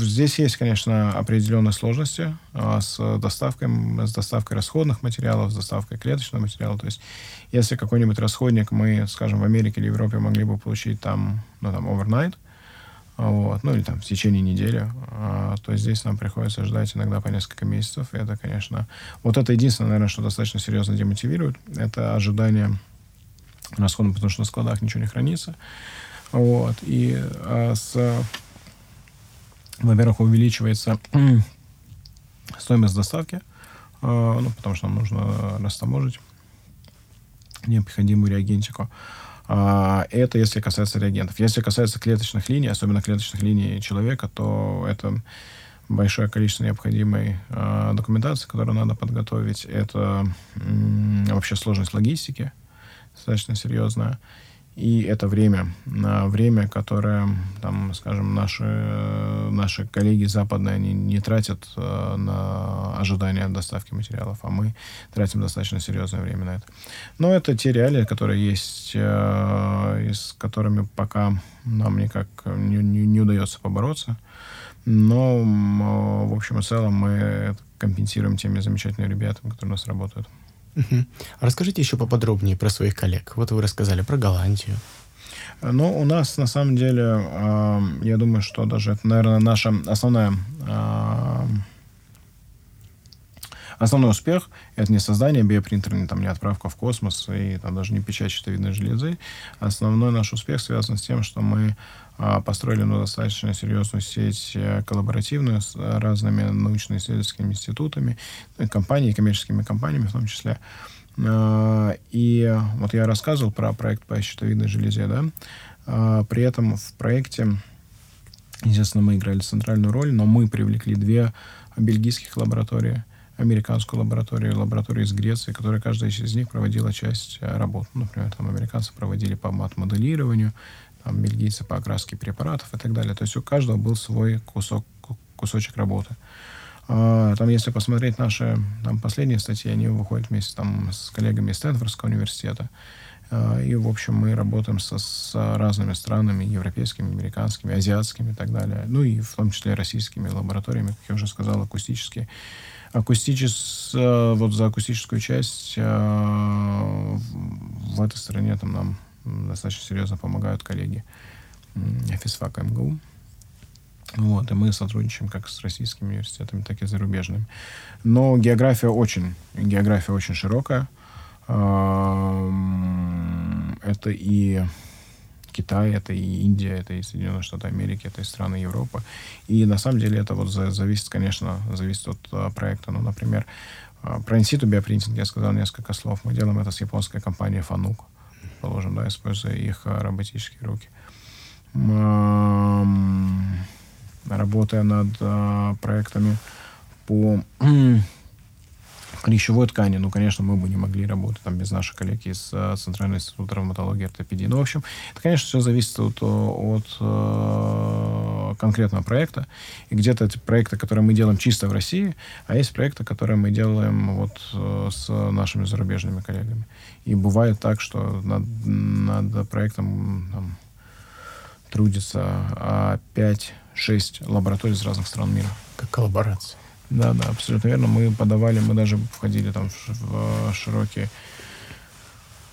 здесь есть, конечно, определенные сложности с доставкой, с доставкой расходных материалов, с доставкой клеточного материала. То есть, если какой-нибудь расходник мы, скажем, в Америке или Европе могли бы получить там, ну, там, overnight, вот, ну или там в течение недели, а, то здесь нам приходится ждать иногда по несколько месяцев. И это, конечно, вот это единственное, наверное, что достаточно серьезно демотивирует, это ожидание расходов, потому что на складах ничего не хранится. Вот, и а, с, во-первых, увеличивается стоимость доставки, а, ну, потому что нам нужно растаможить необходимую реагентику. А, это если касается реагентов. Если касается клеточных линий, особенно клеточных линий человека, то это большое количество необходимой э, документации, которую надо подготовить. Это м, вообще сложность логистики достаточно серьезная. И это время, время, которое, там, скажем, наши, наши коллеги западные, они не тратят э, на ожидание доставки материалов, а мы тратим достаточно серьезное время на это. Но это те реалии, которые есть, э, и с которыми пока нам никак не, не, не удается побороться. Но, в общем и целом, мы компенсируем теми замечательными ребятами, которые у нас работают. Угу. Расскажите еще поподробнее про своих коллег. Вот вы рассказали про Голландию. Ну, у нас на самом деле, я думаю, что даже это, наверное, наша основная Основной успех — это не создание биопринтера, не, там, не отправка в космос и там, даже не печать щитовидной железы. Основной наш успех связан с тем, что мы а, построили ну, достаточно серьезную сеть э, коллаборативную с разными научно-исследовательскими институтами, ну, компаниями, коммерческими компаниями в том числе. А, и вот я рассказывал про проект по щитовидной железе, да, а, при этом в проекте, естественно, мы играли центральную роль, но мы привлекли две бельгийских лаборатории – американскую лабораторию, лабораторию из Греции, которая каждая из них проводила часть э, работ. Например, там американцы проводили по мат-моделированию, там бельгийцы по окраске препаратов и так далее. То есть у каждого был свой кусок, кусочек работы. А, там, если посмотреть наши там, последние статьи, они выходят вместе там, с коллегами из Стэнфордского университета. А, и, в общем, мы работаем со, с разными странами, европейскими, американскими, азиатскими и так далее. Ну и в том числе российскими лабораториями, как я уже сказал, акустические акустичес, вот за акустическую часть э, в этой стране там нам достаточно серьезно помогают коллеги физфака МГУ. Вот, и мы сотрудничаем как с российскими университетами, так и зарубежными. Но география очень, география очень широкая. Это и Китай, это и Индия, это и Соединенные Штаты Америки, это и страны Европы. И на самом деле это вот зависит, конечно, зависит от а, проекта. Ну, например, а, про инситу биопринтинг я сказал несколько слов. Мы делаем это с японской компанией Fanuc, положим, да, используя их а, роботические руки. Работая над проектами по клещевой ткани, ну, конечно, мы бы не могли работать там без наших коллег из uh, Центрального института травматологии и ортопедии. Ну, в общем, это, конечно, все зависит от, от uh, конкретного проекта. И где-то эти проекты, которые мы делаем чисто в России, а есть проекты, которые мы делаем вот uh, с нашими зарубежными коллегами. И бывает так, что над, над проектом там, трудится 5-6 лабораторий из разных стран мира. Как коллаборация. Да, да, абсолютно верно. Мы подавали, мы даже входили там в, в широкие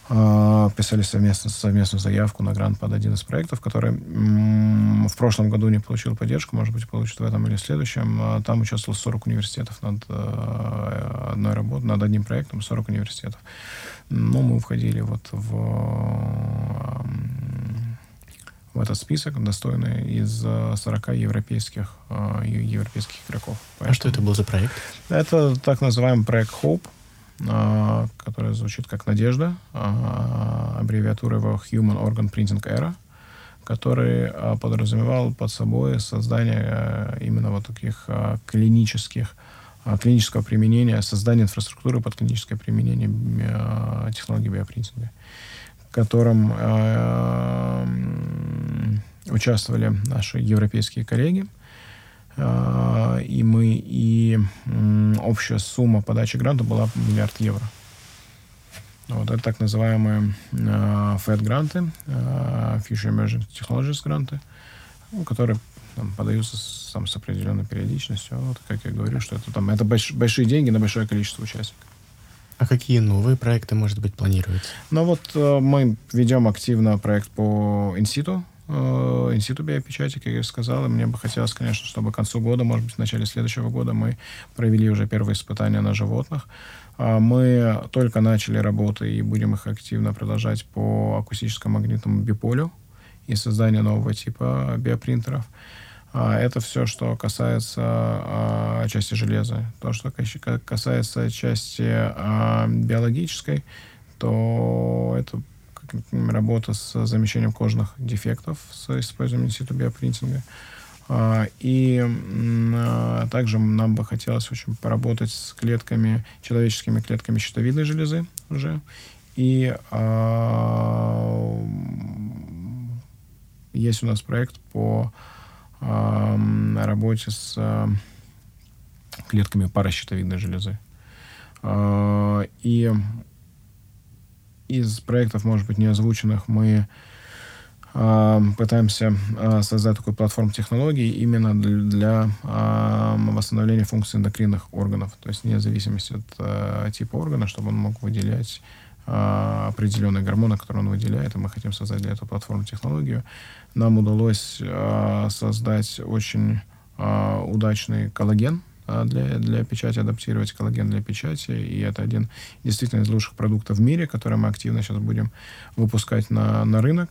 э, писали совместно, совместную заявку на грант под один из проектов, который в прошлом году не получил поддержку, может быть, получит в этом или в следующем. А там участвовало 40 университетов над э, одной работой, над одним проектом, 40 университетов. Ну, мы входили вот в э, в этот список, достойный из 40 э, европейских, э, европейских игроков. Поэтому а что это был за проект? Это так называемый проект Hope, э, который звучит как «Надежда», аббревиатура его Human Organ Printing Era, который подразумевал под собой создание именно вот таких клинических клинического применения, создание инфраструктуры под клиническое применение технологий биопринтинга котором э, участвовали наши европейские коллеги. Э, и мы, и общая сумма подачи гранта была миллиард евро. Вот это так называемые э, FED-гранты, э, Future Emerging Technologies гранты, ну, которые там, подаются с, там, с определенной периодичностью. Вот, как я говорю, что это, там, это больш, большие деньги на большое количество участников. А какие новые проекты, может быть, планируете? Ну вот э, мы ведем активно проект по инситу, э, институту биопечати, как я сказал, и мне бы хотелось, конечно, чтобы к концу года, может быть, в начале следующего года мы провели уже первые испытания на животных. А мы только начали работы и будем их активно продолжать по акустическому магнитному биполю и созданию нового типа биопринтеров. А, это все, что касается а, части железа. То, что касается части а, биологической, то это работа с замещением кожных дефектов с использованием института биопринтинга. И также нам бы хотелось очень поработать с клетками, человеческими клетками щитовидной железы уже. И есть у нас проект по на работе с клетками паращитовидной железы. А, и из проектов, может быть, не озвученных, мы пытаемся а, создать такую платформу технологий именно для восстановления функций эндокринных органов, то есть вне зависимости от типа органа, чтобы он мог выделять а, определенные гормоны, которые он выделяет, и мы хотим создать для этого платформу технологию. Нам удалось а, создать очень а, удачный коллаген для, для печати, адаптировать коллаген для печати. И это один действительно из лучших продуктов в мире, который мы активно сейчас будем выпускать на, на рынок.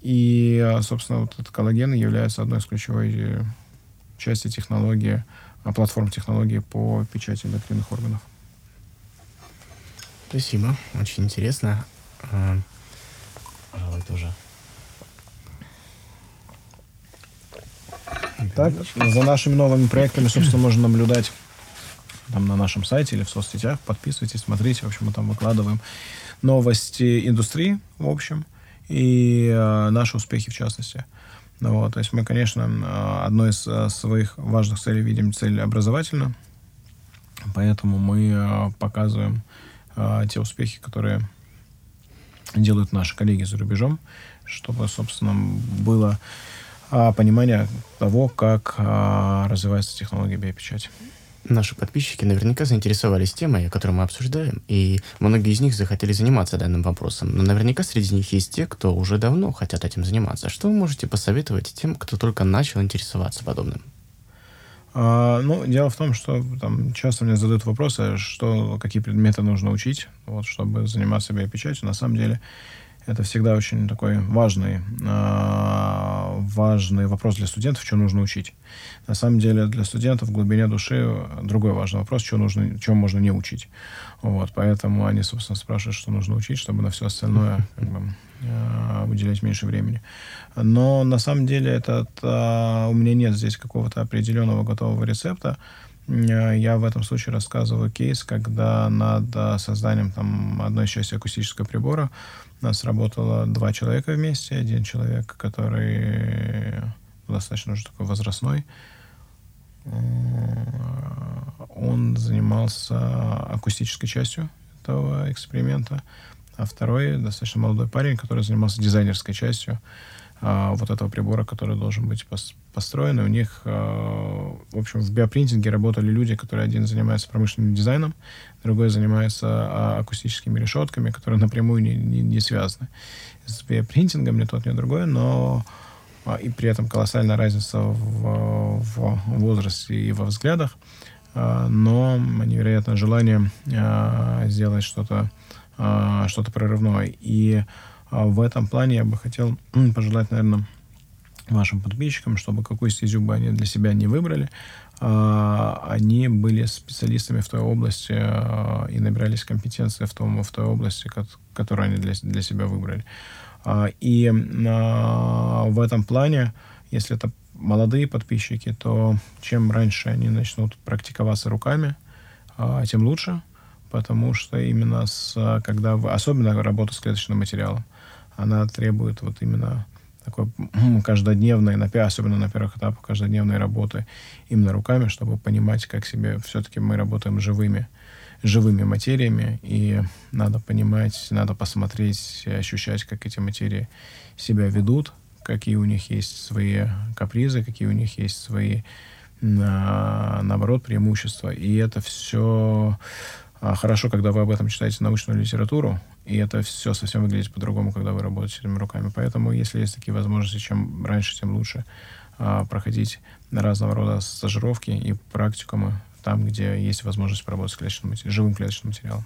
И, собственно, вот этот коллаген является одной из ключевой э, части технологии, платформ технологии по печати эндокринных органов. Спасибо, очень интересно. А, пожалуй, тоже. Так, за нашими новыми проектами, собственно, можно наблюдать там на нашем сайте или в соцсетях. Подписывайтесь, смотрите. В общем, мы там выкладываем новости индустрии, в общем, и э, наши успехи в частности. Ну, вот, то есть мы, конечно, э, одной из э, своих важных целей видим цель образовательно, поэтому мы показываем а, те успехи, которые делают наши коллеги за рубежом, чтобы, собственно, было а, понимание того, как а, развивается технология биопечати. Наши подписчики наверняка заинтересовались темой, которую мы обсуждаем, и многие из них захотели заниматься данным вопросом. Но наверняка среди них есть те, кто уже давно хотят этим заниматься. Что вы можете посоветовать тем, кто только начал интересоваться подобным? А, ну, дело в том, что там часто мне задают вопросы, что, какие предметы нужно учить, вот, чтобы заниматься биопечатью. На самом деле, это всегда очень такой важный, э, важный вопрос для студентов, что нужно учить. На самом деле для студентов в глубине души другой важный вопрос, что нужно, чего можно не учить. Вот, поэтому они, собственно, спрашивают, что нужно учить, чтобы на все остальное как бы, э, выделять меньше времени. Но на самом деле этот, э, у меня нет здесь какого-то определенного готового рецепта. Я в этом случае рассказываю кейс, когда над созданием там, одной части акустического прибора у нас работало два человека вместе. Один человек, который достаточно уже такой возрастной, он занимался акустической частью этого эксперимента, а второй достаточно молодой парень, который занимался дизайнерской частью а, вот этого прибора, который должен быть построен. И у них, а, в общем, в биопринтинге работали люди, которые один занимается промышленным дизайном, другой занимается а, акустическими решетками, которые напрямую не, не, не связаны с биопринтингом, ни тот, ни другой, но и при этом колоссальная разница в, в возрасте и во взглядах, но невероятное желание сделать что-то что-то прорывное. И а в этом плане я бы хотел пожелать, наверное, вашим подписчикам, чтобы какую стезю бы они для себя не выбрали, а, они были специалистами в той области а, и набирались компетенции в, том, в той области, которую они для, для себя выбрали. И в этом плане, если это молодые подписчики, то чем раньше они начнут практиковаться руками, тем лучше, потому что именно с, когда вы, особенно работа с клеточным материалом, она требует вот именно такой каждодневной, особенно на первых этапах, каждодневной работы именно руками, чтобы понимать, как себе все-таки мы работаем живыми, живыми материями, и надо понимать, надо посмотреть, ощущать, как эти материи себя ведут, какие у них есть свои капризы, какие у них есть свои, наоборот, преимущества. И это все а, хорошо, когда вы об этом читаете научную литературу, и это все совсем выглядит по-другому, когда вы работаете этими руками. Поэтому, если есть такие возможности, чем раньше, тем лучше а, проходить разного рода стажировки и практикумы там, где есть возможность поработать с клеточным, живым клеточным материалом.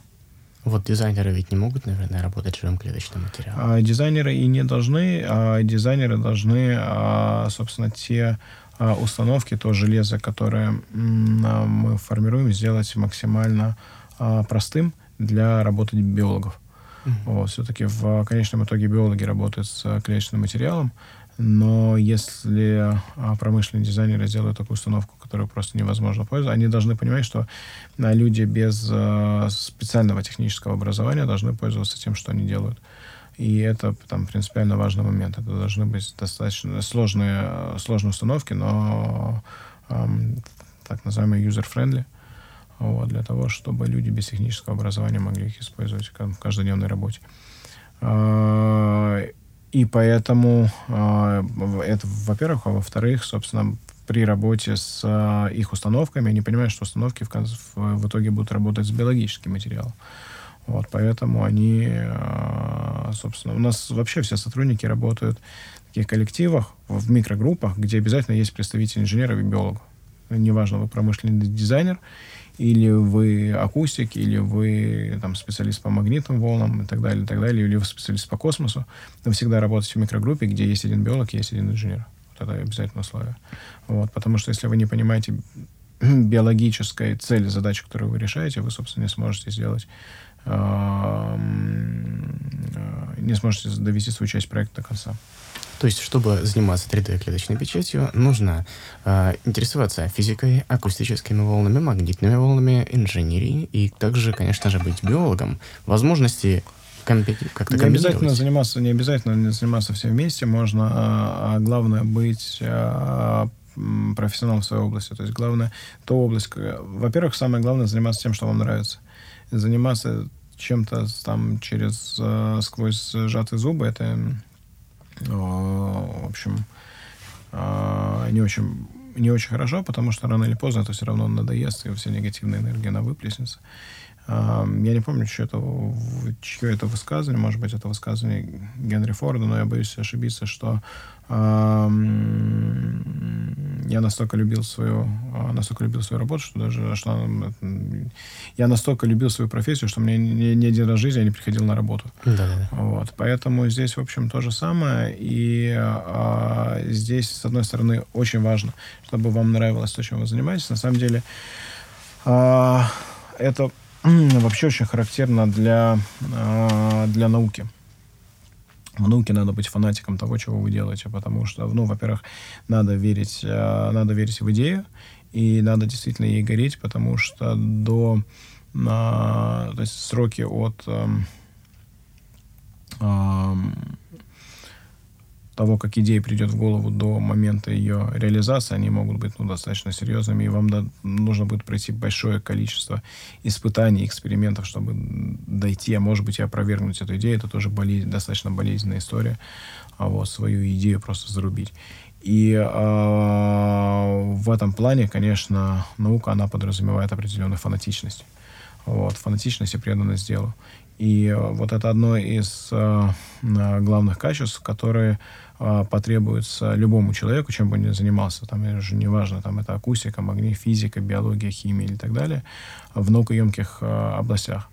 Вот дизайнеры ведь не могут, наверное, работать живым клеточным материалом. А, дизайнеры и не должны. А, дизайнеры должны, а, собственно, те а, установки, то железо, которое а, мы формируем, сделать максимально а, простым для работы биологов. Mm-hmm. Вот, все-таки в конечном итоге биологи работают с клеточным материалом, но если а, промышленные дизайнеры сделают такую установку, которую просто невозможно пользоваться, они должны понимать, что а, люди без а, специального технического образования должны пользоваться тем, что они делают. И это там принципиально важный момент. Это должны быть достаточно сложные, сложные установки, но эм, так называемые user-friendly. mm вот, для того, чтобы люди без технического образования могли их использовать в каждодневной работе. А, и поэтому а, это, во-первых, а во-вторых, собственно, при работе с а, их установками они понимают, что установки в, в итоге будут работать с биологическим материалом. Вот, поэтому они, собственно, у нас вообще все сотрудники работают в таких коллективах, в микрогруппах, где обязательно есть представитель инженеров и биологов. Неважно, вы промышленный дизайнер, или вы акустик, или вы там, специалист по магнитным волнам и так далее, и так далее, или вы специалист по космосу, вы всегда работаете в микрогруппе, где есть один биолог, есть один инженер. Вот это обязательное условие. Вот, потому что если вы не понимаете биологической цели, задачи, которую вы решаете, вы, собственно, не сможете сделать э, не сможете довести свою часть проекта до конца. То есть, чтобы заниматься 3D-клеточной печатью, нужно э, интересоваться физикой, акустическими волнами, магнитными волнами, инженерией и также, конечно же, быть биологом. Возможности как-то Не обязательно заниматься, не обязательно заниматься все вместе, можно, а, а главное быть а, профессионалом в своей области. То есть главное, то область, во-первых, самое главное заниматься тем, что вам нравится. Заниматься чем-то там через э, сквозь сжатые зубы, это в общем, а, не очень, не очень хорошо, потому что рано или поздно это все равно надоест, и вся негативная энергия, она выплеснется. Я не помню, что это, чье это высказывание, может быть, это высказывание Генри Форда, но я боюсь ошибиться, что я настолько любил свою, а, настолько любил свою работу, что даже что я настолько любил свою профессию, что мне ни, ни один раз в жизни я не приходил на работу. Да, да. Вот, поэтому здесь, в общем, то же самое. И а, здесь, с одной стороны, очень важно, чтобы вам нравилось то, чем вы занимаетесь. На самом деле, а, это вообще очень характерно для, а, для науки в надо быть фанатиком того, чего вы делаете, потому что, ну, во-первых, надо верить, э, надо верить в идею, и надо действительно ей гореть, потому что до, э, то есть сроки от э, э, того, как идея придет в голову до момента ее реализации, они могут быть ну, достаточно серьезными, и вам да, нужно будет пройти большое количество испытаний, экспериментов, чтобы дойти, а может быть и опровергнуть эту идею. Это тоже болезнь, достаточно болезненная история, а вот свою идею просто зарубить. И э, в этом плане, конечно, наука, она подразумевает определенную фанатичность. Вот, фанатичность и преданность делу. И вот это одно из э, главных качеств, которые потребуется любому человеку, чем бы он ни занимался. Там уже неважно, там это акустика, магнит, физика, биология, химия или так далее, в наукоемких э, областях.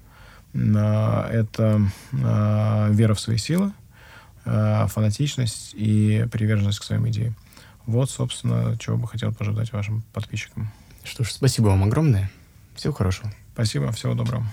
Э, это э, вера в свои силы, э, фанатичность и приверженность к своим идеям. Вот, собственно, чего бы хотел пожелать вашим подписчикам. Что ж, спасибо вам огромное. Всего хорошего. Спасибо, всего доброго.